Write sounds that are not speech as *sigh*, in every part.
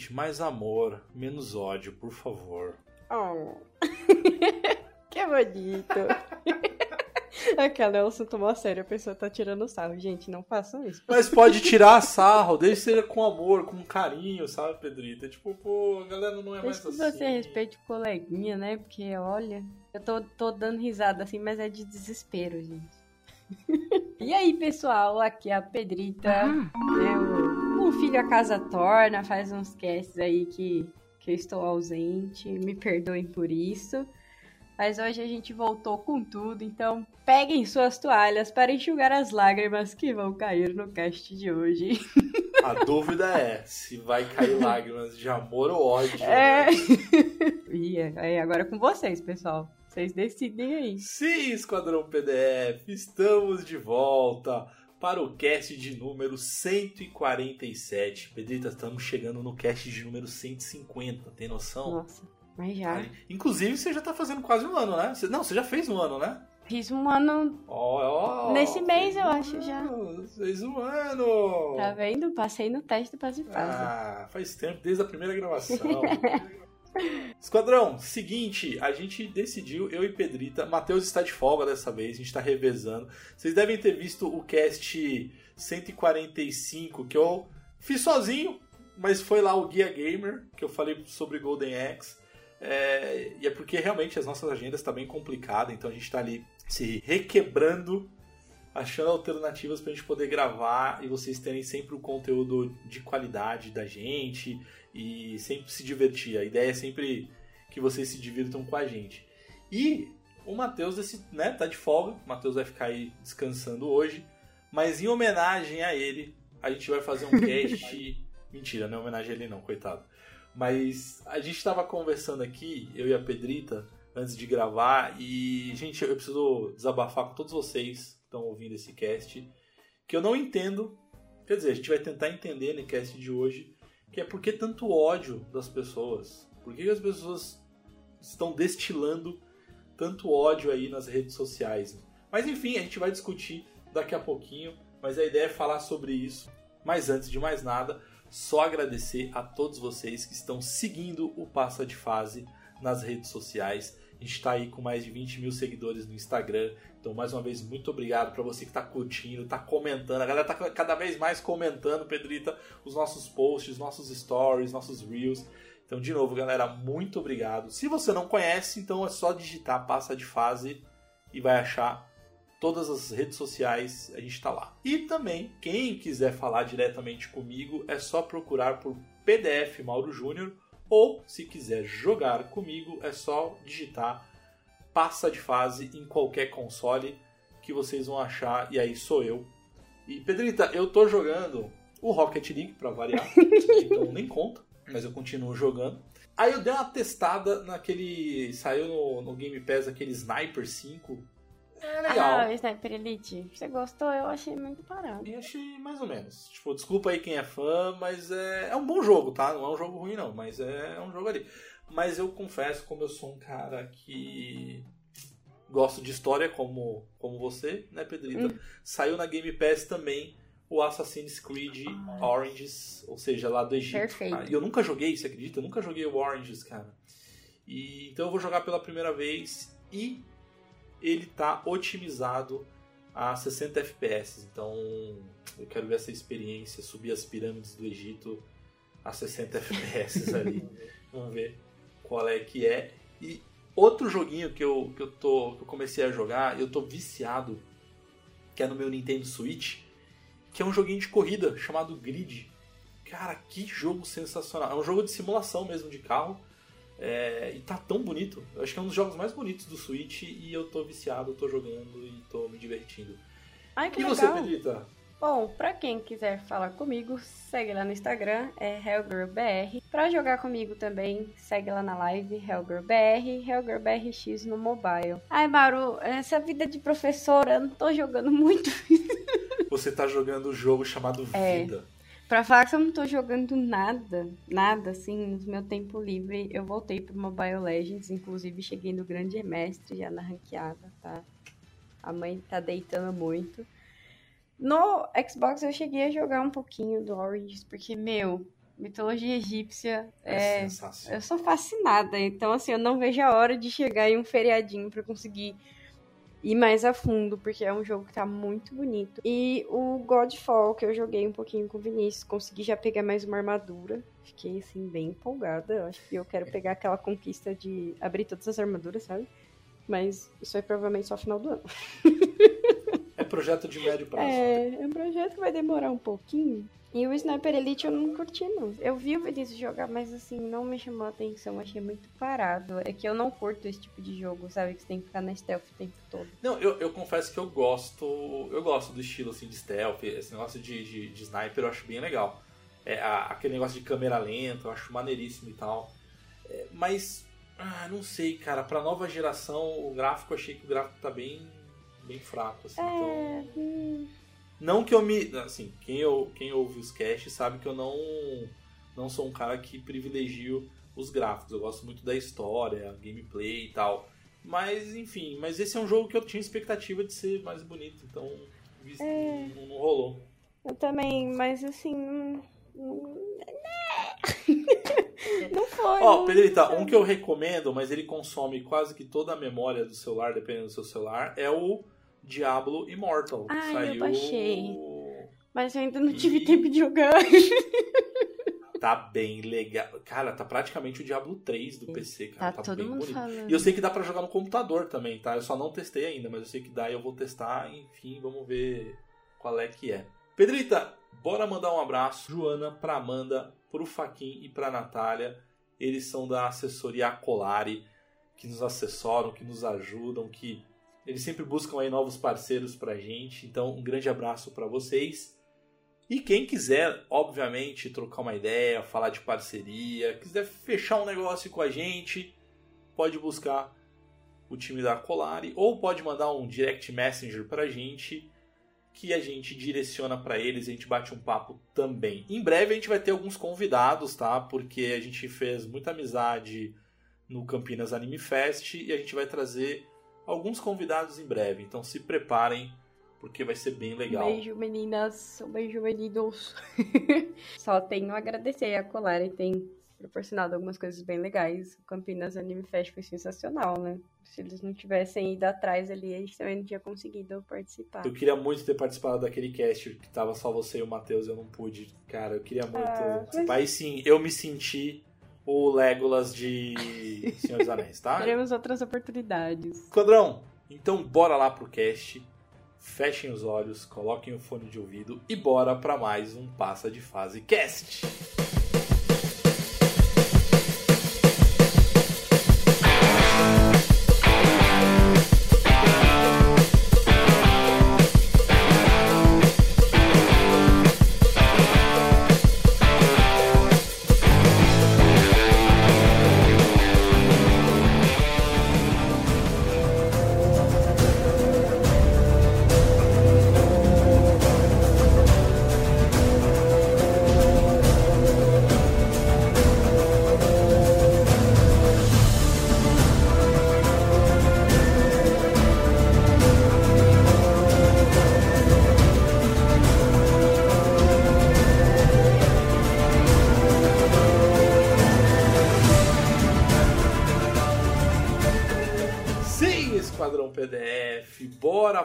Gente, mais amor, menos ódio, por favor. Oh. *laughs* que bonito. *laughs* Aquela Nelson tomou a sério, a pessoa tá tirando sarro. Gente, não façam isso. Mas pode tirar sarro, desde que seja com amor, com carinho, sabe, Pedrita? Tipo, pô, a galera não é mais Desde assim. que você respeite o coleguinha, né? Porque, olha, eu tô, tô dando risada assim, mas é de desespero, gente. *laughs* e aí, pessoal, aqui é a Pedrita. Eu, o filho a casa torna, faz uns casts aí que, que eu estou ausente. Me perdoem por isso. Mas hoje a gente voltou com tudo, então peguem suas toalhas para enxugar as lágrimas que vão cair no cast de hoje. *laughs* A dúvida é se vai cair lágrimas de amor ou ódio. É. *laughs* e é, agora é com vocês, pessoal. Vocês decidem aí. Sim, Esquadrão PDF, estamos de volta para o cast de número 147. Pedrita, estamos chegando no cast de número 150, tem noção? Nossa, mas já. Inclusive, você já tá fazendo quase um ano, né? Não, você já fez um ano, né? Fiz um ano. Ó, ó, Nesse mês, eu fez acho, um já. ano, Fez um ano! Tá vendo? Passei no teste do Passe Fase. Ah, faz tempo, desde a primeira gravação. *laughs* Esquadrão, seguinte, a gente decidiu, eu e Pedrita, Matheus está de folga dessa vez, a gente está revezando. Vocês devem ter visto o cast 145 que eu fiz sozinho, mas foi lá o Guia Gamer, que eu falei sobre Golden Axe. É, e é porque realmente as nossas agendas estão bem complicadas, então a gente está ali se requebrando, achando alternativas para a gente poder gravar e vocês terem sempre o conteúdo de qualidade da gente e sempre se divertir. A ideia é sempre que vocês se divirtam com a gente. E o Matheus esse, né, tá de folga, o Matheus vai ficar aí descansando hoje, mas em homenagem a ele, a gente vai fazer um *laughs* cast. Mentira, não é homenagem a ele não, coitado. Mas a gente estava conversando aqui, eu e a Pedrita, antes de gravar, e, gente, eu preciso desabafar com todos vocês estão ouvindo esse cast, que eu não entendo. Quer dizer, a gente vai tentar entender no cast de hoje, que é por que tanto ódio das pessoas? Por que as pessoas estão destilando tanto ódio aí nas redes sociais? Mas enfim, a gente vai discutir daqui a pouquinho, mas a ideia é falar sobre isso. Mas antes de mais nada, só agradecer a todos vocês que estão seguindo o Passa de Fase nas redes sociais. A gente está aí com mais de 20 mil seguidores no Instagram. Então, mais uma vez, muito obrigado para você que está curtindo, está comentando. A galera está cada vez mais comentando, Pedrita, os nossos posts, nossos stories, nossos reels. Então, de novo, galera, muito obrigado. Se você não conhece, então é só digitar Passa de Fase e vai achar todas as redes sociais, a gente está lá. E também, quem quiser falar diretamente comigo, é só procurar por PDF Mauro Júnior ou se quiser jogar comigo, é só digitar passa de fase em qualquer console que vocês vão achar, e aí sou eu. E Pedrita, eu tô jogando o Rocket League para variar, *laughs* então nem conta, mas eu continuo jogando. Aí eu dei uma testada naquele. Saiu no, no Game Pass aquele Sniper 5. É legal. Ah, Sniper Elite. Você gostou? Eu achei muito parado. E achei mais ou menos. Tipo, desculpa aí quem é fã, mas é, é um bom jogo, tá? Não é um jogo ruim, não, mas é, é um jogo ali. Mas eu confesso, como eu sou um cara que gosto de história como, como você, né, Pedrita? Hum. Saiu na Game Pass também o Assassin's Creed Ah. Oranges, ou seja, lá do Egito. Perfeito. Ah, E eu nunca joguei, você acredita? Eu nunca joguei o Oranges, cara. E, então eu vou jogar pela primeira vez e ele tá otimizado a 60 FPS. Então eu quero ver essa experiência, subir as pirâmides do Egito a 60 FPS *laughs* ali. Vamos ver qual é que é. E outro joguinho que eu, que eu, tô, que eu comecei a jogar, eu tô viciado, que é no meu Nintendo Switch, que é um joguinho de corrida chamado Grid. Cara, que jogo sensacional. É um jogo de simulação mesmo de carro. É, e tá tão bonito. Eu acho que é um dos jogos mais bonitos do Switch e eu tô viciado, tô jogando e tô me divertindo. Ai, que e legal. você, Pedrita? Bom, pra quem quiser falar comigo, segue lá no Instagram, é HellgirlBR. Pra jogar comigo também, segue lá na live, HellgirlBR, HellgirlBRX no mobile. Ai, Maru, essa vida de professora, eu não tô jogando muito. *laughs* Você tá jogando o jogo chamado É. Pra falar que eu não tô jogando nada, nada, assim, no meu tempo livre, eu voltei pro Mobile Legends, inclusive cheguei no grande mestre já na ranqueada, tá? A mãe tá deitando muito. No Xbox eu cheguei a jogar um pouquinho do Origins, porque, meu, mitologia egípcia é. é eu sou fascinada. Então, assim, eu não vejo a hora de chegar em um feriadinho para conseguir ir mais a fundo, porque é um jogo que tá muito bonito. E o Godfall, que eu joguei um pouquinho com o Vinícius, consegui já pegar mais uma armadura. Fiquei, assim, bem empolgada. Eu acho que eu quero pegar aquela conquista de abrir todas as armaduras, sabe? Mas isso é provavelmente só final do ano. *laughs* É projeto de médio prazo. É, é um projeto que vai demorar um pouquinho. E o Sniper Elite eu não curti, não. Eu vi o Vinícius jogar, mas assim, não me chamou a atenção. Achei muito parado. É que eu não curto esse tipo de jogo, sabe? Que você tem que ficar na stealth o tempo todo. Não, eu, eu confesso que eu gosto. Eu gosto do estilo assim de stealth. Esse negócio de, de, de sniper eu acho bem legal. É, a, aquele negócio de câmera lenta, eu acho maneiríssimo e tal. É, mas, ah, não sei, cara. Pra nova geração, o gráfico, eu achei que o gráfico tá bem, bem fraco. Assim, é, então... hum não que eu me. Assim, quem, eu, quem ouve os casts sabe que eu não, não sou um cara que privilegio os gráficos. Eu gosto muito da história, gameplay e tal. Mas, enfim, mas esse é um jogo que eu tinha expectativa de ser mais bonito, então é... não, não, rolou. Eu também, mas assim. Não, *laughs* não foi. Ó, oh, Pedrita, um que eu recomendo, mas ele consome quase que toda a memória do celular, dependendo do seu celular, é o Diablo Immortal. Ah, saiu... eu baixei. Mas eu ainda não tive e... tempo de jogar. *laughs* tá bem legal. Cara, tá praticamente o Diablo 3 do PC, cara. Tá, tá todo mundo bonito. falando. E eu sei que dá para jogar no computador também, tá? Eu só não testei ainda, mas eu sei que dá e eu vou testar. Enfim, vamos ver qual é que é. Pedrita, bora mandar um abraço. Joana, pra Amanda, pro Faquin e pra Natália. Eles são da assessoria Colari, que nos assessoram, que nos ajudam, que eles sempre buscam aí novos parceiros para a gente. Então, um grande abraço para vocês. E quem quiser, obviamente, trocar uma ideia, falar de parceria, quiser fechar um negócio com a gente, pode buscar o time da Colari ou pode mandar um direct messenger para a gente que a gente direciona para eles, a gente bate um papo também. Em breve a gente vai ter alguns convidados, tá? Porque a gente fez muita amizade no Campinas Anime Fest e a gente vai trazer alguns convidados em breve. Então se preparem, porque vai ser bem legal. Beijo, meninas. Um beijo, meninos. *laughs* Só tenho a agradecer. A Colari tem proporcionado algumas coisas bem legais. O Campinas Anime Fest foi sensacional, né? Se eles não tivessem ido atrás ali, a gente também não tinha conseguido participar. Eu queria muito ter participado daquele cast que tava só você e o Matheus, eu não pude. Cara, eu queria muito ah, participar. Mas... E sim, eu me senti o Legolas de Senhor dos Anéis, tá? Teremos outras oportunidades. Quadrão, então bora lá pro cast. Fechem os olhos, coloquem o fone de ouvido e bora para mais um Passa de Fase Cast.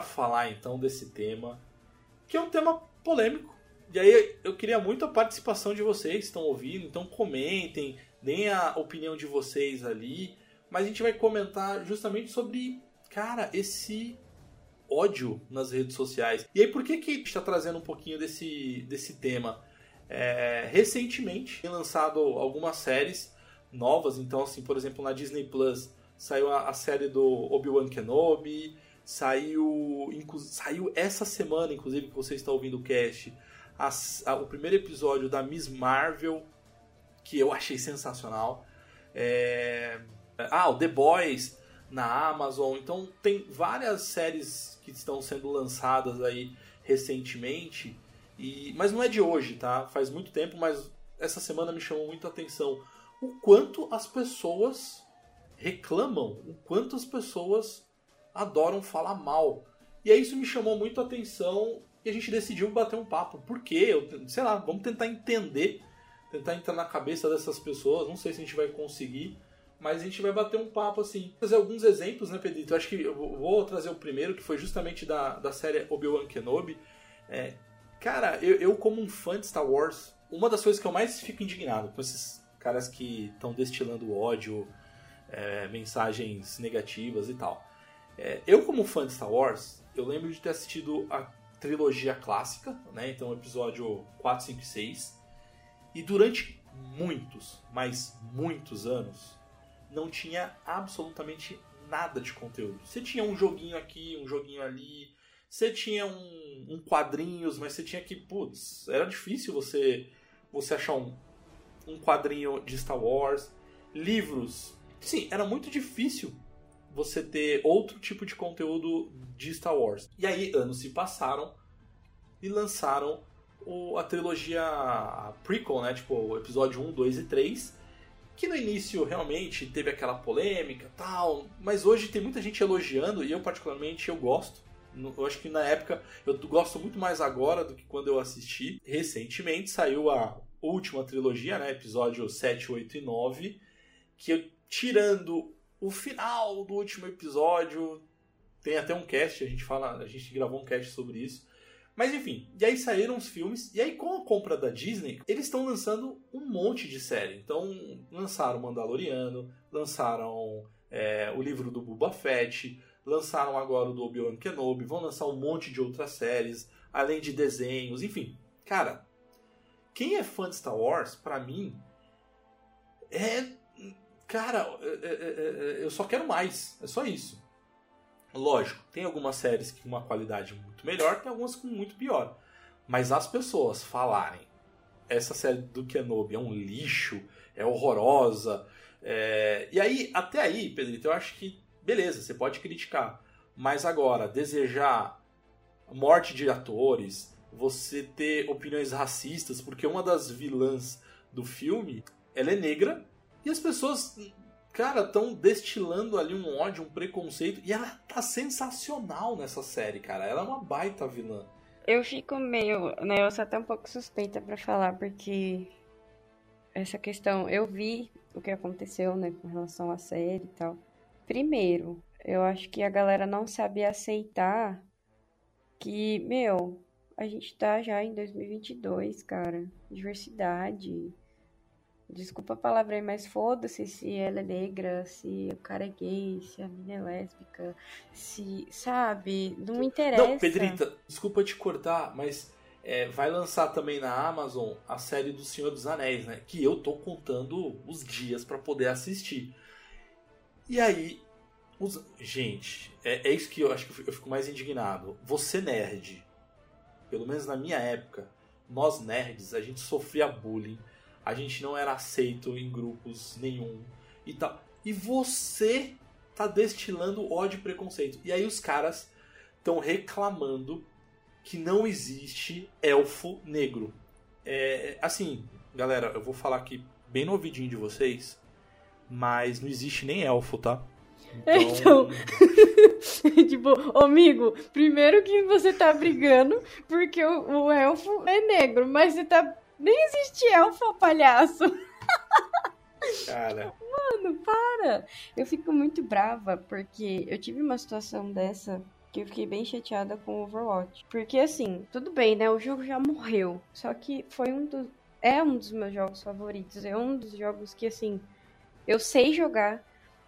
Falar então desse tema, que é um tema polêmico. E aí eu queria muito a participação de vocês que estão ouvindo, então comentem, deem a opinião de vocês ali. Mas a gente vai comentar justamente sobre, cara, esse ódio nas redes sociais. E aí por que que a gente está trazendo um pouquinho desse, desse tema? É, recentemente tem lançado algumas séries novas, então assim, por exemplo, na Disney Plus saiu a, a série do Obi-Wan Kenobi, Saiu, saiu essa semana, inclusive, que você está ouvindo o cast, a, a, o primeiro episódio da Miss Marvel, que eu achei sensacional. É, ah, o The Boys na Amazon. Então tem várias séries que estão sendo lançadas aí recentemente. E, mas não é de hoje, tá? Faz muito tempo, mas essa semana me chamou muito a atenção o quanto as pessoas reclamam, o quanto as pessoas adoram falar mal. E aí isso me chamou muito a atenção e a gente decidiu bater um papo. Por quê? Eu, sei lá, vamos tentar entender, tentar entrar na cabeça dessas pessoas. Não sei se a gente vai conseguir, mas a gente vai bater um papo assim. Fazer alguns exemplos, né, Pedrito? Eu acho que eu vou trazer o primeiro, que foi justamente da, da série Obi-Wan Kenobi. É, cara, eu, eu, como um fã de Star Wars, uma das coisas que eu mais fico indignado com esses caras que estão destilando ódio, é, mensagens negativas e tal. É, eu, como fã de Star Wars, eu lembro de ter assistido a trilogia clássica, né? Então, episódio 4, 5 e 6. E durante muitos, mas muitos anos, não tinha absolutamente nada de conteúdo. Você tinha um joguinho aqui, um joguinho ali, você tinha um, um quadrinhos, mas você tinha que, putz, era difícil você você achar um, um quadrinho de Star Wars, livros. Sim, era muito difícil você ter outro tipo de conteúdo de Star Wars. E aí anos se passaram e lançaram o, a trilogia prequel, né? Tipo, o episódio 1, 2 e 3, que no início realmente teve aquela polêmica, tal, mas hoje tem muita gente elogiando e eu particularmente eu gosto. Eu acho que na época eu gosto muito mais agora do que quando eu assisti. Recentemente saiu a última trilogia, né? Episódio 7, 8 e 9. Que eu, tirando o final do último episódio, tem até um cast, a gente fala, a gente gravou um cast sobre isso. Mas enfim, e aí saíram os filmes, e aí com a compra da Disney, eles estão lançando um monte de série. Então, lançaram Mandaloriano, lançaram é, o livro do Boba Fett, lançaram agora o do Obi-Wan Kenobi, vão lançar um monte de outras séries, além de desenhos, enfim. Cara, quem é fã de Star Wars, para mim, é. Cara, eu só quero mais. É só isso. Lógico, tem algumas séries com uma qualidade muito melhor, tem algumas com muito pior. Mas as pessoas falarem essa série do Kenobi é um lixo, é horrorosa. É... E aí, até aí, Pedrito, eu acho que beleza, você pode criticar. Mas agora, desejar morte de atores, você ter opiniões racistas, porque uma das vilãs do filme, ela é negra e as pessoas, cara, estão destilando ali um ódio, um preconceito e ela tá sensacional nessa série, cara. Ela é uma baita vilã. Eu fico meio, né, eu sou até um pouco suspeita para falar porque essa questão, eu vi o que aconteceu, né, com relação à série e tal. Primeiro, eu acho que a galera não sabe aceitar que, meu, a gente tá já em 2022, cara. Diversidade. Desculpa a palavra aí, mas foda-se se ela é negra, se o cara é gay, se a mina é lésbica, se. Sabe? Não interessa. Não, Pedrita, desculpa te cortar, mas é, vai lançar também na Amazon a série do Senhor dos Anéis, né? Que eu tô contando os dias para poder assistir. E aí, os... gente, é, é, isso que eu acho que eu fico mais indignado. Você nerd, pelo menos na minha época, nós nerds, a gente sofria bullying, a gente não era aceito em grupos nenhum e tal. E você tá destilando ódio e preconceito. E aí os caras estão reclamando que não existe elfo negro. É, assim, galera, eu vou falar aqui bem no ouvidinho de vocês mas não existe nem elfo, tá? *laughs* Então, então *laughs* tipo, amigo, primeiro que você tá brigando porque o, o, elfo é negro, mas você tá. Nem existe elfo, palhaço. *laughs* Cara. Mano, para! Eu fico muito brava porque eu tive uma situação dessa que eu fiquei bem chateada com o Overwatch. Porque assim, tudo bem, né? O jogo já morreu. Só que foi um dos. É um dos meus jogos favoritos. É um dos jogos que, assim, eu sei jogar.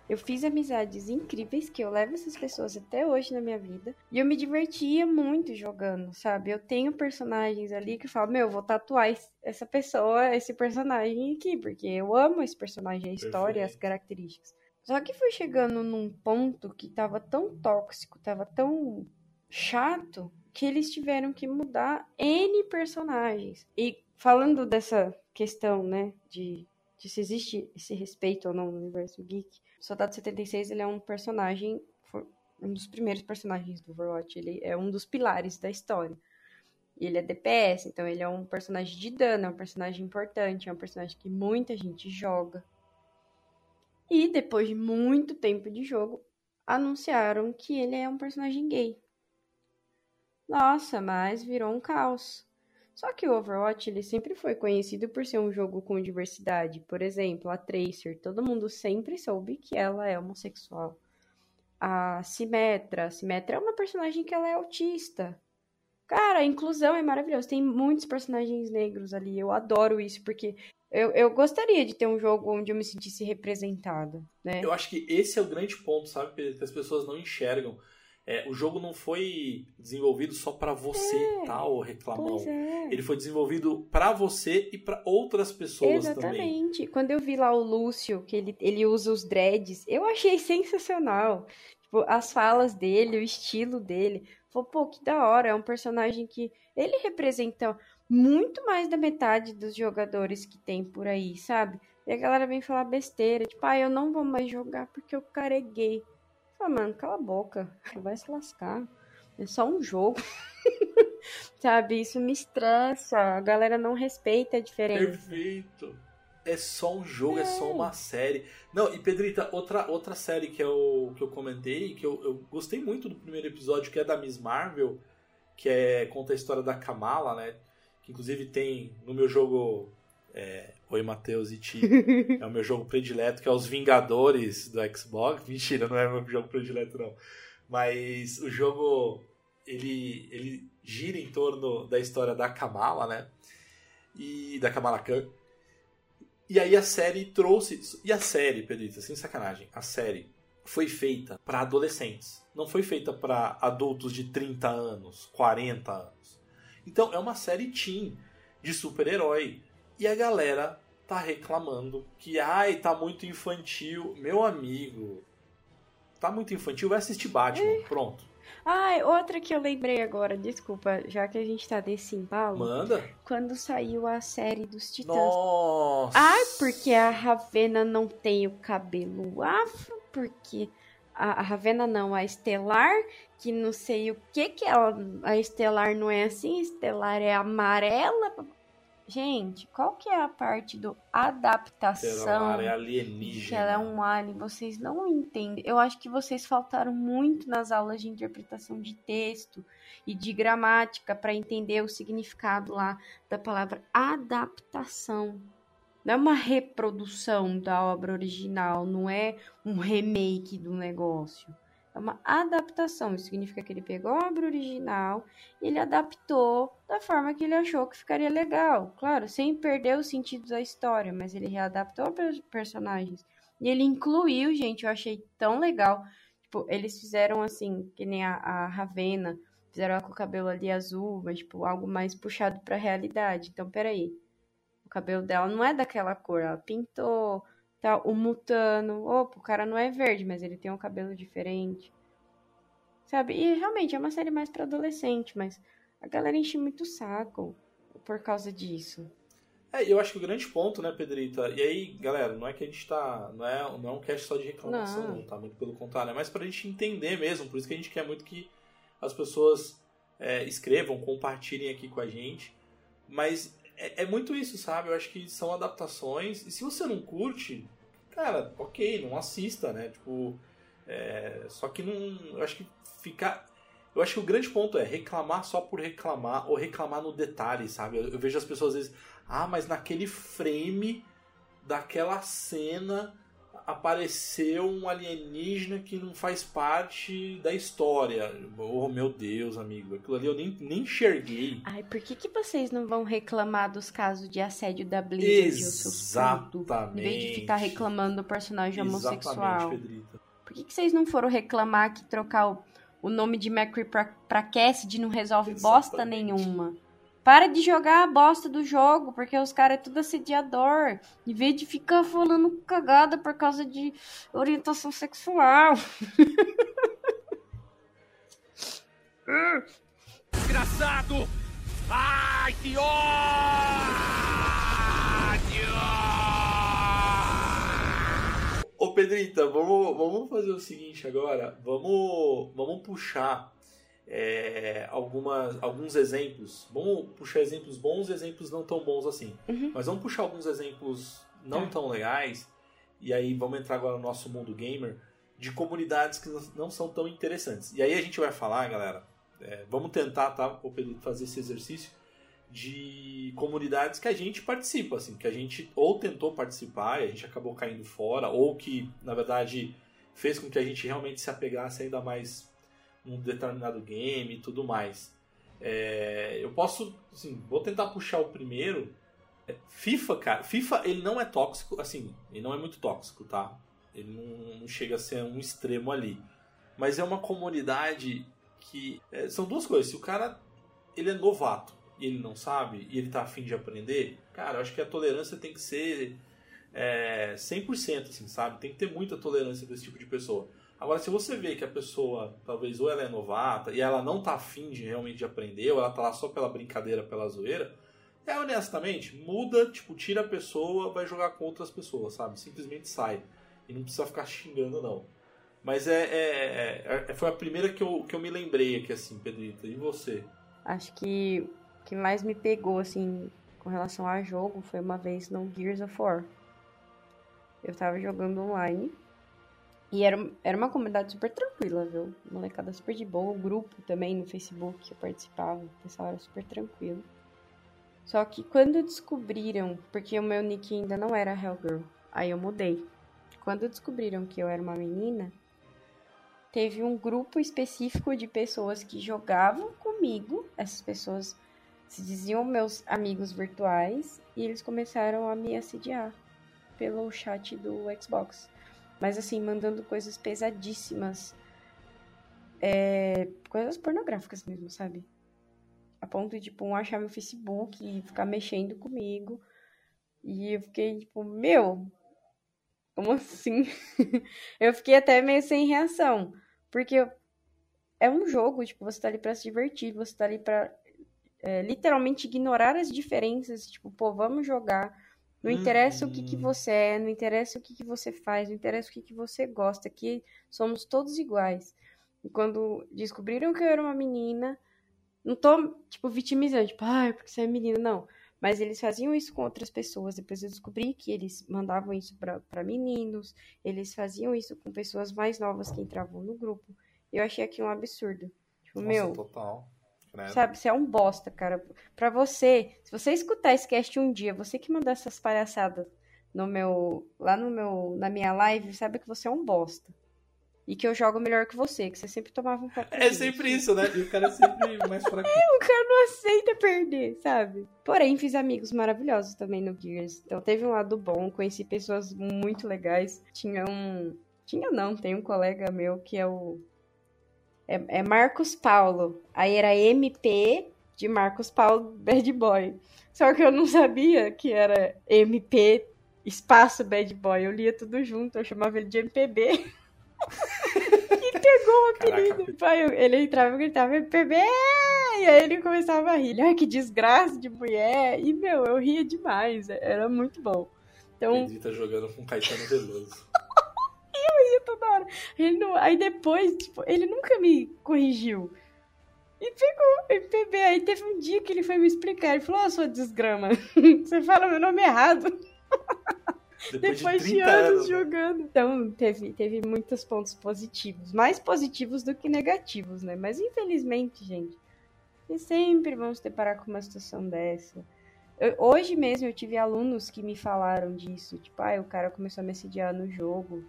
Eu fiz amizades incríveis que eu levo essas pessoas até hoje na minha vida. E eu me divertia muito jogando, sabe? Eu tenho personagens ali que eu falo, meu, vou tatuar essa pessoa, esse personagem aqui, porque eu amo esse personagem, a história, as características. Só que foi chegando num ponto que tava tão tóxico, tava tão chato, que eles tiveram que mudar N personagens. E falando dessa questão, né, de de se existe esse respeito ou não no universo geek. O Soldado 76 ele é um personagem, um dos primeiros personagens do Overwatch. Ele é um dos pilares da história. Ele é DPS, então ele é um personagem de dano, é um personagem importante, é um personagem que muita gente joga. E depois de muito tempo de jogo, anunciaram que ele é um personagem gay. Nossa, mas virou um caos. Só que o Overwatch ele sempre foi conhecido por ser um jogo com diversidade. Por exemplo, a Tracer, todo mundo sempre soube que ela é homossexual. A Simetra, a Simetra é uma personagem que ela é autista. Cara, a inclusão é maravilhosa. Tem muitos personagens negros ali. Eu adoro isso, porque eu, eu gostaria de ter um jogo onde eu me sentisse representada, né? Eu acho que esse é o grande ponto, sabe? Que as pessoas não enxergam. É, o jogo não foi desenvolvido só para você, é, tal, reclamão. É. Ele foi desenvolvido para você e para outras pessoas Exatamente. também. Exatamente. Quando eu vi lá o Lúcio, que ele, ele usa os dreads, eu achei sensacional. Tipo, as falas dele, o estilo dele. Falei, pô, que da hora. É um personagem que ele representa muito mais da metade dos jogadores que tem por aí, sabe? E a galera vem falar besteira, tipo, ah, eu não vou mais jogar porque eu careguei. Ah, mano, cala a boca. Vai se lascar. É só um jogo. *laughs* Sabe? Isso me estressa. A galera não respeita a diferença. Perfeito. É só um jogo, é, é só uma série. Não, e Pedrita, outra, outra série que eu, que eu comentei, que eu, eu gostei muito do primeiro episódio, que é da Miss Marvel, que é conta a história da Kamala, né? Que inclusive tem no meu jogo é, Oi, Matheus e Ti. *laughs* é o meu jogo predileto, que é os Vingadores do Xbox. Mentira, não é meu jogo predileto, não. Mas o jogo, ele, ele gira em torno da história da Kamala, né? E da Kamala Khan. E aí a série trouxe... E a série, Pedrita, sem sacanagem, a série foi feita para adolescentes. Não foi feita para adultos de 30 anos, 40 anos. Então é uma série teen de super-herói e a galera tá reclamando que, ai, tá muito infantil. Meu amigo, tá muito infantil, vai assistir Batman, é. pronto. Ai, outra que eu lembrei agora, desculpa, já que a gente tá desse embalo. Manda. Quando saiu a série dos Titãs. Nossa! Ai, porque a Ravena não tem o cabelo afro, porque a, a Ravena não, a Estelar, que não sei o que que ela, a Estelar não é assim, a Estelar é amarela, Gente, qual que é a parte do adaptação? Ela é alienígena. Que ela é um alien, vocês não entendem. Eu acho que vocês faltaram muito nas aulas de interpretação de texto e de gramática para entender o significado lá da palavra adaptação. Não é uma reprodução da obra original, não é um remake do negócio. É uma adaptação. Isso significa que ele pegou a obra original e ele adaptou da forma que ele achou que ficaria legal. Claro, sem perder o sentido da história, mas ele readaptou os personagens. E ele incluiu, gente, eu achei tão legal. Tipo, eles fizeram assim, que nem a, a Ravena, fizeram ela com o cabelo ali azul, mas tipo, algo mais puxado pra realidade. Então, peraí. O cabelo dela não é daquela cor, ela pintou Tá, o Mutano. Opa, o cara não é verde, mas ele tem um cabelo diferente. Sabe? E realmente é uma série mais para adolescente, mas a galera enche muito o saco por causa disso. É, eu acho que o grande ponto, né, Pedrita? E aí, galera, não é que a gente tá. Não é, não é um cast só de reclamação, não. não, tá? Muito pelo contrário. É mais pra gente entender mesmo. Por isso que a gente quer muito que as pessoas é, escrevam, compartilhem aqui com a gente. Mas é, é, muito isso, sabe? Eu acho que são adaptações. E se você não curte, cara, ok, não assista, né? Tipo. É, só que não. Eu acho que ficar. Eu acho que o grande ponto é reclamar só por reclamar ou reclamar no detalhe, sabe? Eu, eu vejo as pessoas às vezes, ah, mas naquele frame daquela cena apareceu um alienígena que não faz parte da história. Oh, meu Deus, amigo. Aquilo ali eu nem, nem enxerguei. Ai, por que, que vocês não vão reclamar dos casos de assédio da Blizzard? Exatamente. Em vez de ficar reclamando do personagem homossexual. Pedrita. Por que, que vocês não foram reclamar que trocar o, o nome de McCree pra, pra Cassidy não resolve Exatamente. bosta nenhuma? Para de jogar a bosta do jogo, porque os caras é tudo assediador. Em vez de ficar falando cagada por causa de orientação sexual. Desgraçado! Ai, que ódio! Ô Pedrita, vamos, vamos fazer o seguinte agora. Vamos, vamos puxar é, algumas, alguns exemplos. Vamos puxar exemplos bons exemplos não tão bons assim. Uhum. Mas vamos puxar alguns exemplos não tá. tão legais. E aí vamos entrar agora no nosso mundo gamer de comunidades que não são tão interessantes. E aí a gente vai falar, galera, é, vamos tentar, tá, o Pedro, fazer esse exercício de comunidades que a gente participa, assim, que a gente ou tentou participar e a gente acabou caindo fora, ou que, na verdade, fez com que a gente realmente se apegasse ainda mais num determinado game e tudo mais. É, eu posso, assim, vou tentar puxar o primeiro. É, FIFA, cara, FIFA ele não é tóxico, assim, ele não é muito tóxico, tá? Ele não, não chega a ser um extremo ali. Mas é uma comunidade que. É, são duas coisas. Se o cara ele é novato e ele não sabe, e ele tá afim de aprender, cara, eu acho que a tolerância tem que ser é, 100%, assim, sabe? Tem que ter muita tolerância desse tipo de pessoa. Agora, se você vê que a pessoa, talvez, ou ela é novata e ela não tá afim de realmente aprender, ou ela tá lá só pela brincadeira, pela zoeira, é honestamente, muda, tipo, tira a pessoa, vai jogar com outras pessoas, sabe? Simplesmente sai. E não precisa ficar xingando, não. Mas é, é, é, é foi a primeira que eu, que eu me lembrei aqui, assim, Pedrita. E você? Acho que o que mais me pegou, assim, com relação a jogo foi uma vez no Gears of War. Eu tava jogando online e era, era uma comunidade super tranquila, viu? Molecada super de boa. O grupo também no Facebook que eu participava, o pessoal era super tranquilo. Só que quando descobriram, porque o meu nick ainda não era Hellgirl, aí eu mudei. Quando descobriram que eu era uma menina, teve um grupo específico de pessoas que jogavam comigo. Essas pessoas se diziam meus amigos virtuais e eles começaram a me assediar pelo chat do Xbox. Mas assim, mandando coisas pesadíssimas. É, coisas pornográficas mesmo, sabe? A ponto de, tipo, um achar meu Facebook e ficar mexendo comigo. E eu fiquei, tipo, meu, como assim? *laughs* eu fiquei até meio sem reação. Porque é um jogo, tipo, você tá ali pra se divertir, você tá ali pra é, literalmente ignorar as diferenças. Tipo, pô, vamos jogar não interessa uhum. o que, que uhum. você é, não interessa o que, que você faz, não interessa o que, que você gosta, aqui somos todos iguais. E quando descobriram que eu era uma menina, não tô, tipo, vitimizando, tipo, ah, porque você é menina, não. Mas eles faziam isso com outras pessoas. Depois eu descobri que eles mandavam isso para meninos, eles faziam isso com pessoas mais novas que entravam no grupo. Eu achei aqui um absurdo. Tipo, Nossa, meu. Total. Credo. Sabe, você é um bosta, cara. Pra você, se você escutar esse cast um dia, você que mandou essas palhaçadas no meu, lá no meu, na minha live, sabe que você é um bosta. E que eu jogo melhor que você, que você sempre tomava um pouco. É sempre isso, né? E o cara é sempre mais fraco. É, *laughs* o cara não aceita perder, sabe? Porém, fiz amigos maravilhosos também no Gears. Então teve um lado bom, conheci pessoas muito legais. Tinha um. Tinha não, tem um colega meu que é o é, é Marcos Paulo. Aí era MP de Marcos Paulo Bad Boy. Só que eu não sabia que era MP espaço Bad Boy. Eu lia tudo junto, eu chamava ele de MPB. *laughs* e pegou o apelido. Pai, ele entrava e gritava MPB! E aí ele começava a rir. Ai, que desgraça de mulher! E, meu, eu ria demais. Era muito bom. Então... Ele tá jogando com Caetano Veloso eu ia toda hora. Ele não... Aí depois, tipo, ele nunca me corrigiu. E pegou MPB. Aí teve um dia que ele foi me explicar. Ele falou: Ó, oh, sua desgrama, *laughs* você fala meu nome errado. Depois, Depois de, de, anos, anos né? jogando. Então, teve, teve muitos pontos positivos. Mais positivos do que negativos, né? Mas infelizmente, gente, e sempre vamos deparar com uma situação dessa. Eu, hoje mesmo eu tive alunos que me falaram disso. Tipo, ah, o cara começou a me assediar no jogo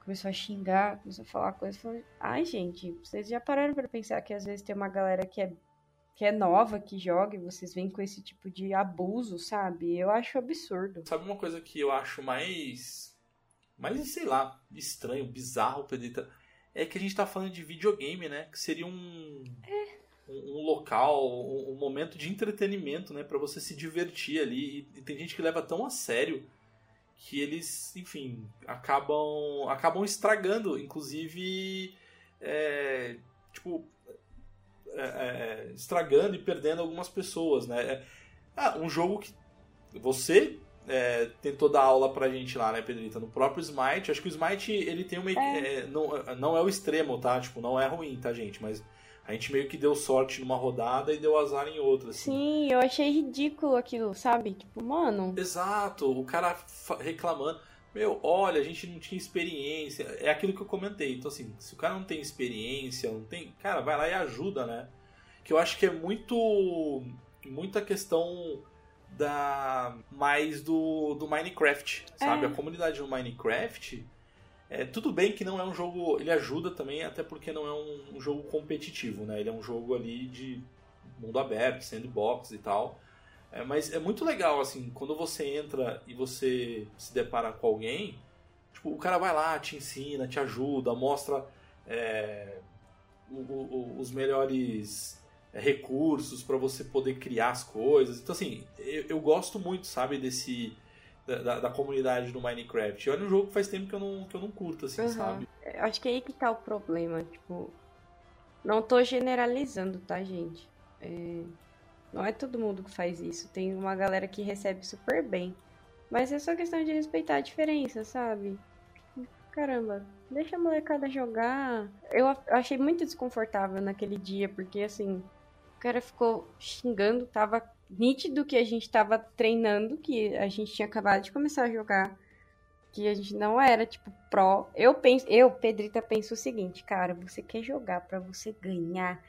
começou a xingar, começou a falar coisas. Falei, Ai, gente, vocês já pararam para pensar que às vezes tem uma galera que é, que é nova, que joga, e vocês vêm com esse tipo de abuso, sabe? Eu acho absurdo. Sabe uma coisa que eu acho mais. mais, sei lá, estranho, bizarro, Pedrita? É que a gente tá falando de videogame, né? Que seria um. É. Um, um local, um, um, momento de entretenimento, né? para você se divertir ali. E, e tem gente que leva tão a sério que eles, enfim, acabam acabam estragando, inclusive, é, tipo, é, é, estragando e perdendo algumas pessoas, né? É, ah, um jogo que você é, tentou dar aula pra gente lá, né, Pedrita? No próprio Smite, acho que o Smite ele tem uma é. não, não é o extremo, tá? Tipo, não é ruim, tá, gente? Mas a gente meio que deu sorte numa rodada e deu azar em outra. Assim. Sim, eu achei ridículo aquilo, sabe? Tipo, mano. Exato, o cara reclamando. Meu, olha, a gente não tinha experiência. É aquilo que eu comentei. Então, assim, se o cara não tem experiência, não tem. cara, vai lá e ajuda, né? Que eu acho que é muito muita questão da mais do, do Minecraft, sabe? É. A comunidade do Minecraft é tudo bem que não é um jogo, ele ajuda também até porque não é um, um jogo competitivo, né? Ele é um jogo ali de mundo aberto, sandbox e tal. É, mas é muito legal assim, quando você entra e você se depara com alguém, tipo, o cara vai lá, te ensina, te ajuda, mostra é, o- o- os melhores é, recursos para você poder criar as coisas. Então, assim, eu, eu gosto muito, sabe, desse. Da, da- da comunidade do Minecraft. Olha um jogo que faz tempo que eu não, que eu não curto, assim, Uhum. sabe? Eu Acho que é aí que tá o problema, tipo... Não tô generalizando, tá, gente? É, Não é todo mundo que faz isso. Tem uma galera que recebe super bem. Mas é só questão de respeitar a diferença, sabe? Caramba, deixa a molecada jogar. Eu achei muito desconfortável naquele dia, porque assim, o cara ficou xingando, tava nítido que a gente tava treinando, que a gente tinha acabado de começar a jogar, que a gente não era tipo pró. Eu penso, eu, Pedrita, penso o seguinte, cara, você quer jogar pra você ganhar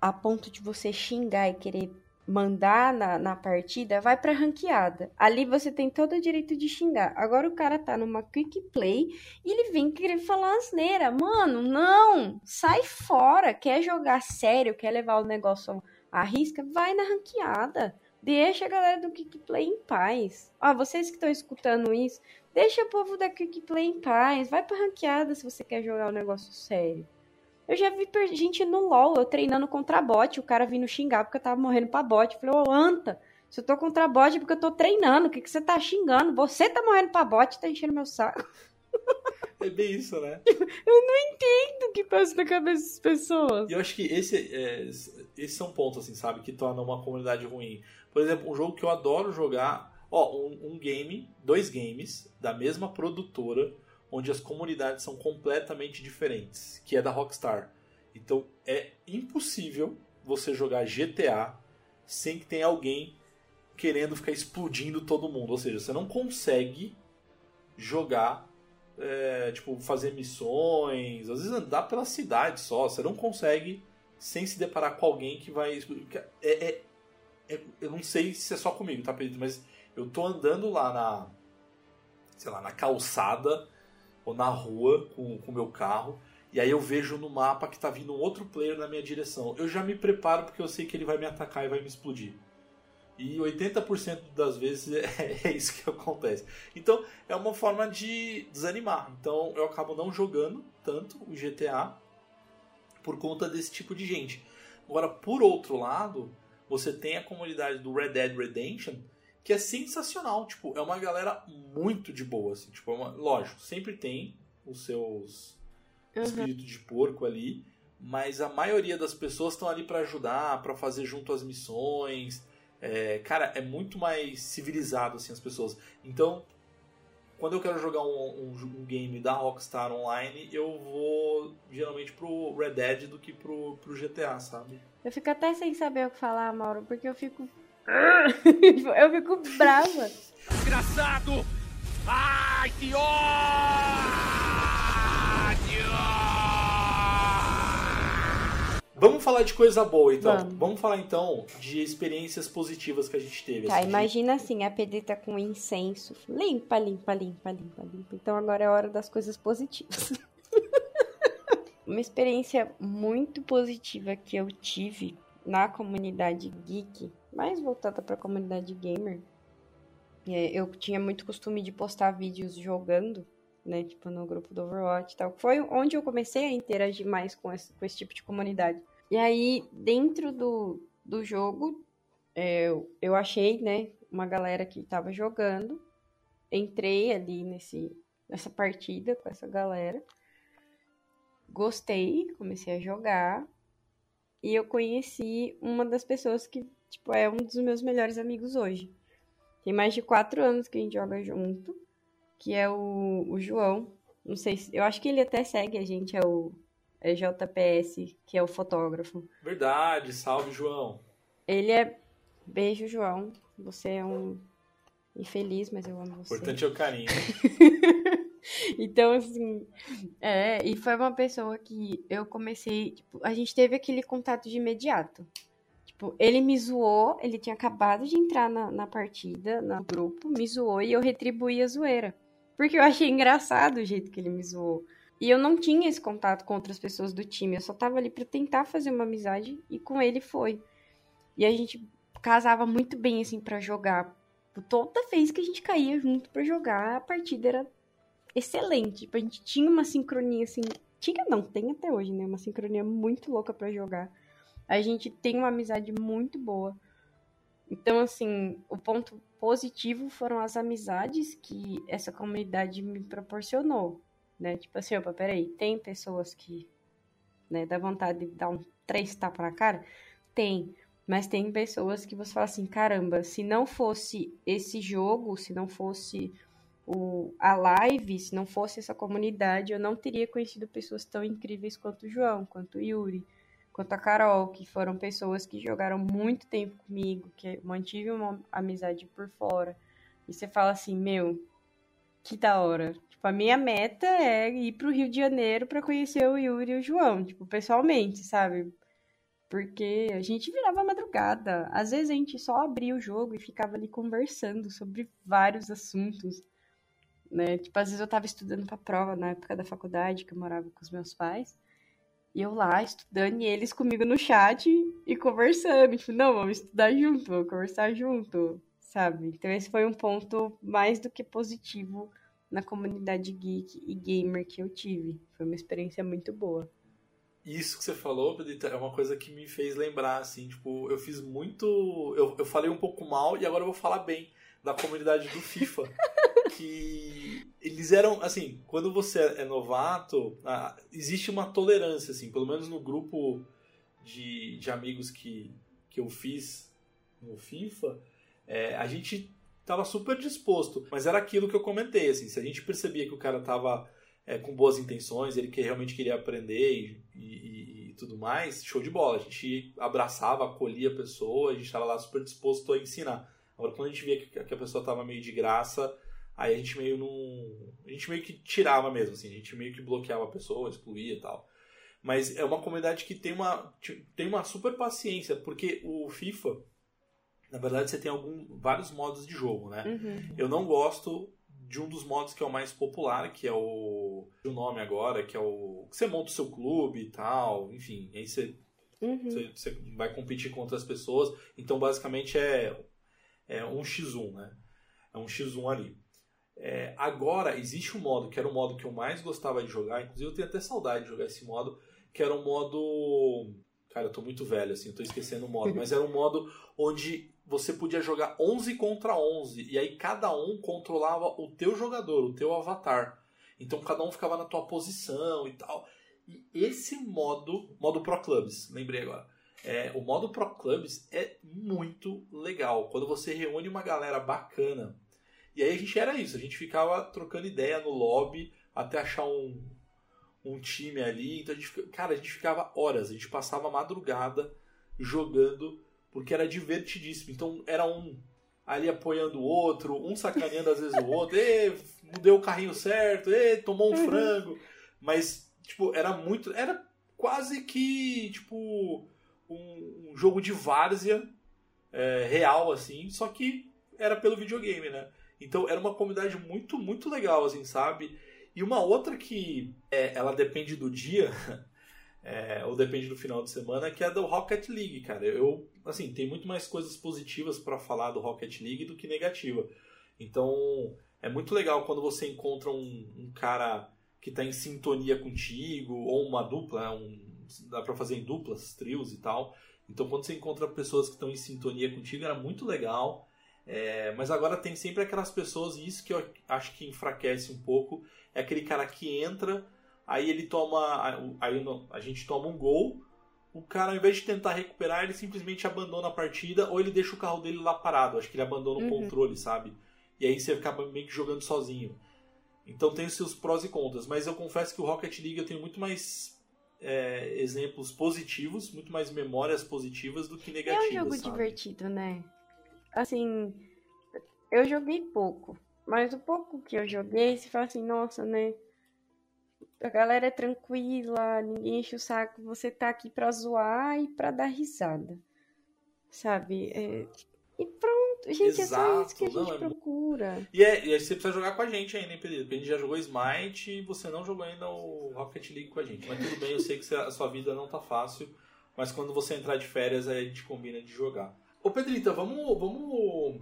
a ponto de você xingar e querer mandar na, na partida, vai pra ranqueada. Ali você tem todo o direito de xingar. Agora o cara tá numa quick play e ele vem querer falar asneira. Mano, não! Sai fora! Quer jogar sério? Quer levar o negócio à risca? Vai na ranqueada. Deixa a galera do Quick Play em paz. Ó, vocês que estão escutando isso, deixa o povo da Quick Play em paz. Vai pra ranqueada se você quer jogar um negócio sério. Eu já vi gente no LoL, eu treinando contra bot, o cara vindo xingar porque eu tava morrendo pra bot. Eu falei, ô Anta, se eu tô contra bot é porque eu tô treinando, o que, que você tá xingando? Você tá morrendo pra bot tá enchendo meu saco. *laughs* É bem isso, né? *laughs* O que passa na cabeça das pessoas? E eu acho que esse, é, esses são pontos, assim, sabe, que tornam uma comunidade ruim. Por exemplo, um jogo que eu adoro jogar, ó, um, um game, dois games da mesma produtora, onde as comunidades são completamente diferentes, que é da Rockstar. Então é impossível você jogar GTA sem que tenha alguém querendo ficar explodindo todo mundo. Ou seja, você não consegue jogar é, tipo, fazer missões, às vezes andar pela cidade só, você não consegue sem se deparar com alguém que vai. É, é- é- eu não sei se é só comigo, tá, Pedro? Mas eu tô andando lá na. sei lá, na calçada ou na rua com o meu carro. E aí eu vejo no mapa que tá vindo um outro player na minha direção. Eu já me preparo porque eu sei que ele vai me atacar e vai me explodir. E 80% das vezes é, *laughs* é isso que acontece. Então é uma forma de desanimar. Então eu acabo não jogando tanto o GTA por conta desse tipo de gente. Agora, por outro lado, você tem a comunidade do Red Dead Redemption, que é sensacional. Tipo, é uma galera muito de boa. Assim. Tipo, é uma- lógico, sempre tem os seus espíritos de porco ali, mas a maioria das pessoas estão ali para ajudar, para fazer junto as missões. É, cara, é muito mais civilizado assim as pessoas. Então, quando eu quero jogar um, um, um game da Rockstar Online, eu vou geralmente pro Red Dead do que pro, pro GTA, sabe? Eu fico até sem saber o que falar, Mauro, porque eu fico. *laughs* eu fico brava. Desgraçado! Ai, que ódio! Vamos falar de coisa boa então. Vamos. Vamos, falar então de experiências positivas que a gente teve. Tá, assim, imagina assim, a Pedrita com incenso. Limpa, limpa, limpa, limpa, limpa. Então agora é hora das coisas positivas. *laughs* Uma experiência muito positiva que eu tive na comunidade geek, mais voltada pra comunidade gamer. é, eu tinha muito costume de postar vídeos jogando, né? Tipo, no grupo do Overwatch e tal. Foi onde eu comecei a interagir mais com esse, com esse tipo de comunidade. E aí, dentro do, do jogo, é, eu, eu achei, né, uma galera que tava jogando. Entrei ali nesse, nessa partida com essa galera. Gostei, comecei a jogar. E eu conheci uma das pessoas que, tipo, é um dos meus melhores amigos hoje. Tem mais de quatro anos que a gente joga junto. Que é o, o João. Não sei se. Eu acho que ele até segue a gente, é o JPS, que é o fotógrafo. Verdade, salve João. Ele é. Beijo, João. Você é um infeliz, mas eu amo você. importante é o carinho. *laughs* então, assim, é, e foi uma pessoa que eu comecei, tipo, a gente teve aquele contato de imediato. Tipo, ele me zoou, ele tinha acabado de entrar na, na partida, no grupo, me zoou e eu retribuí a zoeira. Porque eu achei engraçado o jeito que ele me zoou. E eu não tinha esse contato com outras pessoas do time, eu só tava ali para tentar fazer uma amizade e com ele foi. E a gente casava muito bem, assim, para jogar. Toda vez que a gente caía junto para jogar, a partida era excelente. Tipo, a gente tinha uma sincronia, assim. Tinha, não, tem até hoje, né? Uma sincronia muito louca para jogar. A gente tem uma amizade muito boa. Então, assim, o ponto positivo foram as amizades que essa comunidade me proporcionou, né? Tipo assim, opa, peraí, tem pessoas que, né, dá vontade de dar um três tapas na cara? Tem. Mas tem pessoas que você fala assim, caramba, se não fosse esse jogo, se não fosse o, a live, se não fosse essa comunidade, eu não teria conhecido pessoas tão incríveis quanto o João, quanto o Yuri, quanto a Carol, que foram pessoas que jogaram muito tempo comigo, que mantive uma amizade por fora. E você fala assim, meu, que da hora. Tipo, a minha meta é ir pro Rio de Janeiro para conhecer o Yuri e o João, tipo, pessoalmente, sabe? Porque a gente virava madrugada. Às vezes a gente só abria o jogo e ficava ali conversando sobre vários assuntos. Né? Tipo, às vezes eu tava estudando pra prova na época da faculdade, que eu morava com os meus pais. E eu lá estudando e eles comigo no chat e conversando. Tipo, não, vamos estudar junto, vamos conversar junto, sabe? Então esse foi um ponto mais do que positivo na comunidade geek e gamer que eu tive. Foi uma experiência muito boa. Isso que você falou, Pedrita, é uma coisa que me fez lembrar, assim, tipo, eu fiz muito. Eu, eu falei um pouco mal e agora eu vou falar bem da comunidade do FIFA. *laughs* que eles eram, assim, quando você é novato, existe uma tolerância, assim, pelo menos no grupo de, de amigos que, que eu fiz no FIFA, é, a gente tava super disposto, mas era aquilo que eu comentei, assim, se a gente percebia que o cara tava é, com boas intenções, ele que realmente queria aprender e, e, e, tudo mais, show de bola. A gente abraçava, acolhia a pessoa, a gente estava lá super disposto a ensinar. Agora, quando a gente via que, que a pessoa estava meio de graça, aí a gente meio não. A gente meio que tirava mesmo, assim, a gente meio que bloqueava a pessoa, excluía e tal. Mas é uma comunidade que tem uma, tem uma super paciência, porque o FIFA, na verdade, você tem algum, vários modos de jogo, né? Uhum. Eu não gosto de um dos modos que é o mais popular, que é o. o nome agora, que é o. que você monta o seu clube e tal, enfim, aí você, Uhum. você, você vai competir com outras pessoas. Então, basicamente, é, é um x1, né? É um x1 ali. É, agora, existe um modo, que era o modo que eu mais gostava de jogar, inclusive eu tenho até saudade de jogar esse modo, que era um modo. Cara, eu tô muito velho, assim, eu tô esquecendo o modo, *laughs* mas era um modo onde você podia jogar 11 contra 11, e aí cada um controlava o teu jogador, o teu avatar. Então cada um ficava na tua posição e tal. E esse modo, modo Pro Clubs, lembrei agora. É, o modo Pro Clubs é muito legal. Quando você reúne uma galera bacana. E aí a gente era isso, a gente ficava trocando ideia no lobby até achar um, um time ali. Então a gente, cara, a gente ficava horas, a gente passava a madrugada jogando, porque era divertidíssimo. Então era um ali apoiando o outro, um sacaneando às vezes o outro, e mudei o carrinho certo, e tomou um frango. Mas, tipo, era muito. Era quase que, tipo, um, um jogo de várzea é, real, assim, só que era pelo videogame, né? Então era uma comunidade muito, muito legal, assim, sabe? E uma outra que é, ela depende do dia, *laughs* é, ou depende do final de semana, que é do Rocket League, cara. Eu, assim, tem muito mais coisas positivas para falar do Rocket League do que negativa. Então é muito legal quando você encontra um, um cara que está em sintonia contigo, ou uma dupla, um, dá para fazer em duplas, trios e tal. Então quando você encontra pessoas que estão em sintonia contigo, era muito legal. É, mas agora tem sempre aquelas pessoas, e isso que eu acho que enfraquece um pouco, é aquele cara que entra, aí ele toma. Aí a gente toma um gol, o cara, ao invés de tentar recuperar, ele simplesmente abandona a partida, ou ele deixa o carro dele lá parado. Acho que ele abandona o Uhum. controle, sabe? E aí você acaba meio que jogando sozinho. Então tem os seus prós e contras, mas eu confesso que o Rocket League eu tenho muito mais é, exemplos positivos, muito mais memórias positivas do que É negativas. um jogo sabe? divertido, né? Assim, eu joguei pouco. Mas o pouco que eu joguei, você fala assim, nossa, né? A galera é tranquila, ninguém enche o saco, você tá aqui pra zoar e pra dar risada. Sabe? É... E pronto, gente, Exato. é só isso que a gente não, é procura. E, é, e você precisa jogar com a gente ainda, hein, Pedro? Porque a gente já jogou Smite e você não jogou ainda o Rocket League com a gente. Mas tudo bem, eu sei que a sua vida não tá fácil, mas quando você entrar de férias, aí a gente combina de jogar. Ô Pedrita, vamos, vamos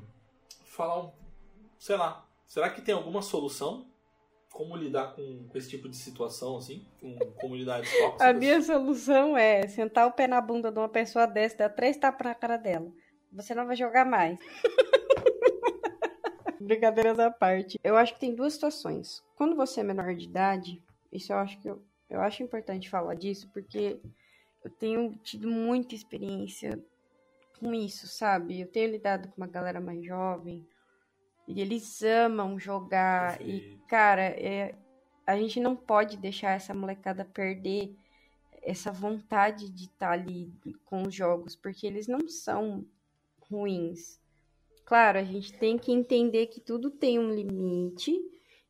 falar um. Sei lá. Será que tem alguma solução? Como lidar com, com esse tipo de situação, assim? Com comunidades *laughs* tóxicas? A minha solução é sentar o pé na bunda de uma pessoa dessa, dar três tapas na cara dela. Você não vai jogar mais. *laughs* Brincadeiras à parte. Eu acho que tem duas situações. Quando você é menor de idade, isso eu acho que eu, eu acho importante falar disso, porque eu tenho tido muita experiência com isso, sabe? Eu tenho lidado com uma galera mais jovem e eles amam jogar. E, cara, é, a gente não pode deixar essa molecada perder essa vontade de estar tá ali com os jogos, porque eles não são ruins. Claro, a gente tem que entender que tudo tem um limite,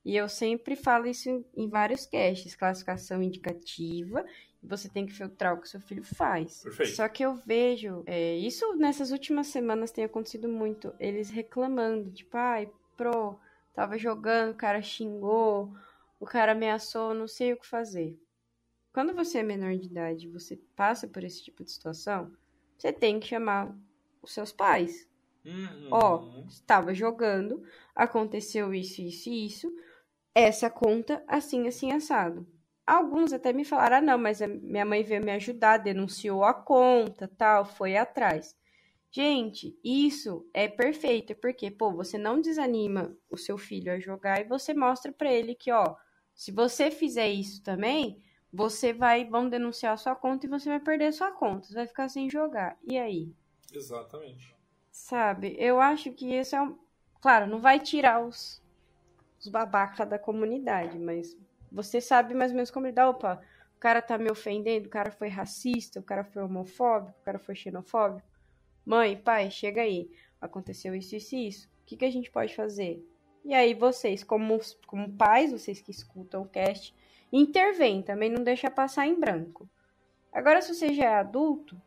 e eu sempre falo isso em vários casts, classificação indicativa, você tem que filtrar o que seu filho faz. Perfeito. Só que eu vejo, é, isso nessas últimas semanas tem acontecido muito, eles reclamando, tipo, ai, pro, tava jogando, o cara xingou, o cara ameaçou, não sei o que fazer. Quando você é menor de idade, você passa por esse tipo de situação, você tem que chamar os seus pais. Uhum. Ó, estava jogando, aconteceu isso, isso e isso. Essa conta, assim, assim, assado. Alguns até me falaram, ah, não, mas minha mãe veio me ajudar, denunciou a conta, tal, foi atrás. Gente, isso é perfeito, porque, pô, você não desanima o seu filho a jogar e você mostra para ele que, ó, se você fizer isso também, você vai, vão denunciar a sua conta e você vai perder a sua conta, você vai ficar sem jogar. E aí? Exatamente. Sabe? Eu acho que isso é um. Claro, não vai tirar os, os babacas da comunidade, mas você sabe mais ou menos como lidar. Opa, o cara tá me ofendendo, o cara foi racista, o cara foi homofóbico, o cara foi xenofóbico. Mãe, pai, chega aí. Aconteceu isso, isso e isso. O que, que a gente pode fazer? E aí vocês, como, como pais, vocês que escutam o cast, intervém também, não deixa passar em branco. Agora, se você já é adulto,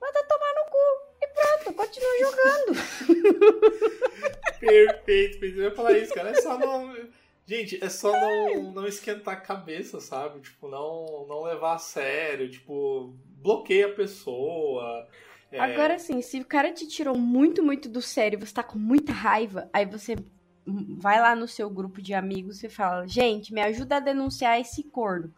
manda tomar no cu pronto, continua jogando. *laughs* Perfeito, eu ia falar isso, cara. É só não. Gente, é só não, não esquentar a cabeça, sabe? Tipo, não, não levar a sério, tipo, bloqueia a pessoa. É... Agora sim, se o cara te tirou muito, muito do sério, você tá com muita raiva, aí você vai lá no seu grupo de amigos e fala, gente, me ajuda a denunciar esse corno.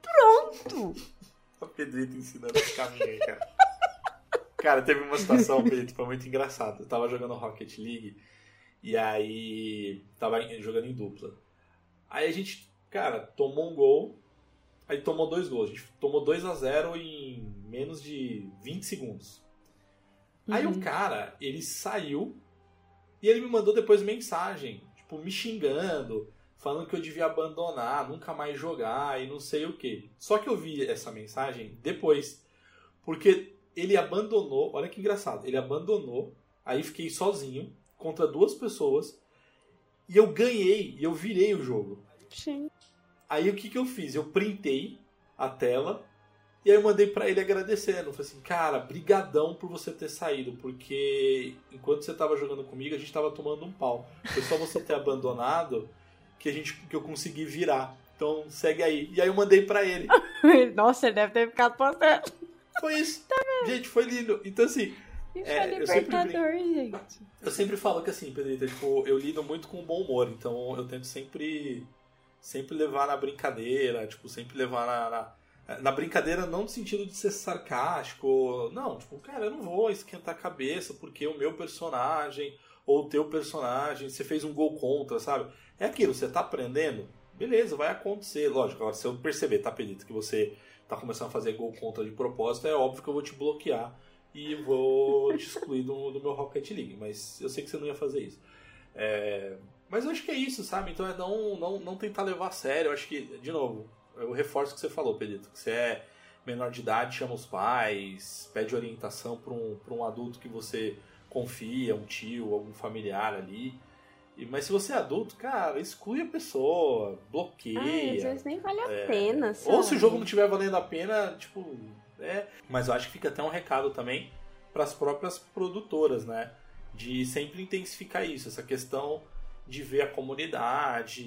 Pronto! *laughs* A Pedrita ensinando esse caminho aí, cara. *laughs* Cara, teve uma situação, Pedro, foi muito engraçada. Eu tava jogando Rocket League e aí tava jogando em dupla. Aí a gente, cara, tomou um gol, aí tomou dois gols. A gente tomou 2 a 0 em menos de 20 segundos. Uhum. Aí o uhum. cara, ele saiu e ele me mandou depois mensagem, tipo, me xingando, falando que eu devia abandonar, nunca mais jogar e não sei o que. Só que eu vi essa mensagem depois, porque ele abandonou, olha que engraçado, ele abandonou, aí fiquei sozinho contra duas pessoas e eu ganhei, e eu virei o jogo. Sim. Aí o que, que eu fiz? Eu printei a tela e aí eu mandei para ele agradecendo. Falei assim, cara, brigadão por você ter saído, porque enquanto você tava jogando comigo, a gente tava tomando um pau. Foi só você ter abandonado que a gente que eu consegui virar. Então segue aí. E aí eu mandei para ele. *laughs* Nossa, ele deve ter ficado postando. Foi isso. Tá gente, foi lindo. Então, assim. Isso é, é libertador, eu sempre, gente. Eu sempre falo que assim, Pedrita, tipo, eu lido muito com bom humor, então eu tento sempre sempre levar na brincadeira, tipo, sempre levar na, na, na, brincadeira não no sentido de ser sarcástico, não, tipo, cara, eu não vou esquentar a cabeça porque o meu personagem ou o teu personagem, você fez um gol contra, sabe? É aquilo, você tá aprendendo, beleza, vai acontecer, lógico, agora se eu perceber, tá, Pedrita, que você tá começando a fazer gol contra de propósito, é óbvio que eu vou te bloquear e vou te excluir do, do meu Rocket League. Mas eu sei que você não ia fazer isso. É, mas eu acho que é isso, sabe? Então é não, não, não tentar levar a sério. Eu acho que, de novo, eu reforço o que você falou, Pedrito. Que você é menor de idade, chama os pais, pede orientação para um, um adulto que você confia, um tio, algum familiar ali. Mas se você é adulto, cara, exclui a pessoa, bloqueia. Ah, às vezes nem vale a é... pena, sabe? Ou se o jogo não estiver valendo a pena, tipo, é. Mas eu acho que fica até um recado também para as próprias produtoras, né? De sempre intensificar isso, essa questão de ver a comunidade,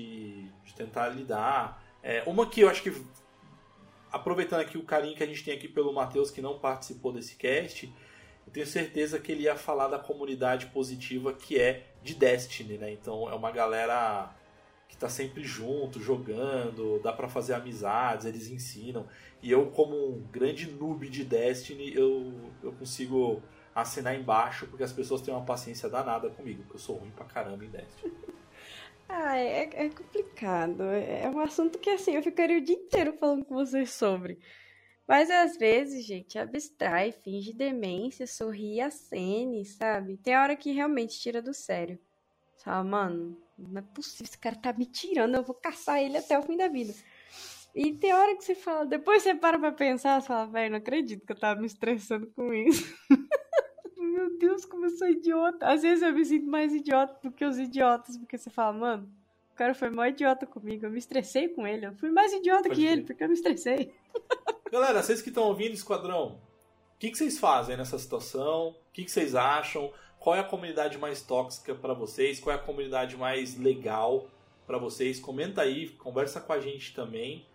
de tentar lidar. É, uma que eu acho que, aproveitando aqui o carinho que a gente tem aqui pelo Matheus, que não participou desse cast, eu tenho certeza que ele ia falar da comunidade positiva que é de Destiny, né? Então é uma galera que tá sempre junto, jogando, dá para fazer amizades, eles ensinam. E eu, como um grande noob de Destiny, eu, eu consigo assinar embaixo, porque as pessoas têm uma paciência danada comigo, porque eu sou ruim pra caramba em Destiny. Ah, é, é complicado. É um assunto que assim, eu ficaria o dia inteiro falando com vocês sobre. Mas às vezes, gente, abstrai, finge demência, sorri, acene, sabe? Tem hora que realmente tira do sério. Sabe, mano, não é possível, esse cara tá me tirando, eu vou caçar ele até o fim da vida. E tem hora que você fala, depois você para pra pensar, você fala, velho, não acredito que eu tava me estressando com isso. *laughs* Meu Deus, como eu sou idiota. Às vezes eu me sinto mais idiota do que os idiotas, porque você fala, mano, o cara foi mó idiota comigo, eu me estressei com ele, eu fui mais idiota Pode que ele, porque eu me estressei. *laughs* Galera, vocês que estão ouvindo, Esquadrão, o que, que, vocês fazem nessa situação? O que, que, vocês acham? Qual é a comunidade mais tóxica para vocês? Qual é a comunidade mais legal para vocês? Comenta aí, conversa com a gente também.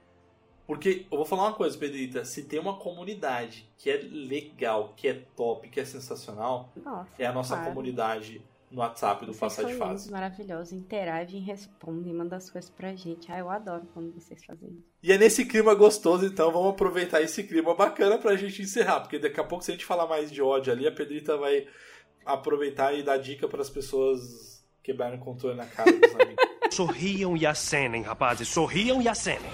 Porque eu vou falar uma coisa, Pedrita, se tem uma comunidade que é legal, que é top, que é sensacional, nossa, é a nossa claro. comunidade no WhatsApp do vocês Passar de Fase. Maravilhoso, interagem, respondem, mandam as coisas pra gente. Ah, eu adoro quando vocês fazem isso. E é nesse clima gostoso, então vamos aproveitar esse clima bacana pra gente encerrar, porque daqui a pouco, se a gente falar mais de ódio ali, a Pedrita vai aproveitar e dar dica para as pessoas quebrarem o controle na cara dos amigos. *laughs* Sorriam e acenem, rapazes, sorriam e acenem.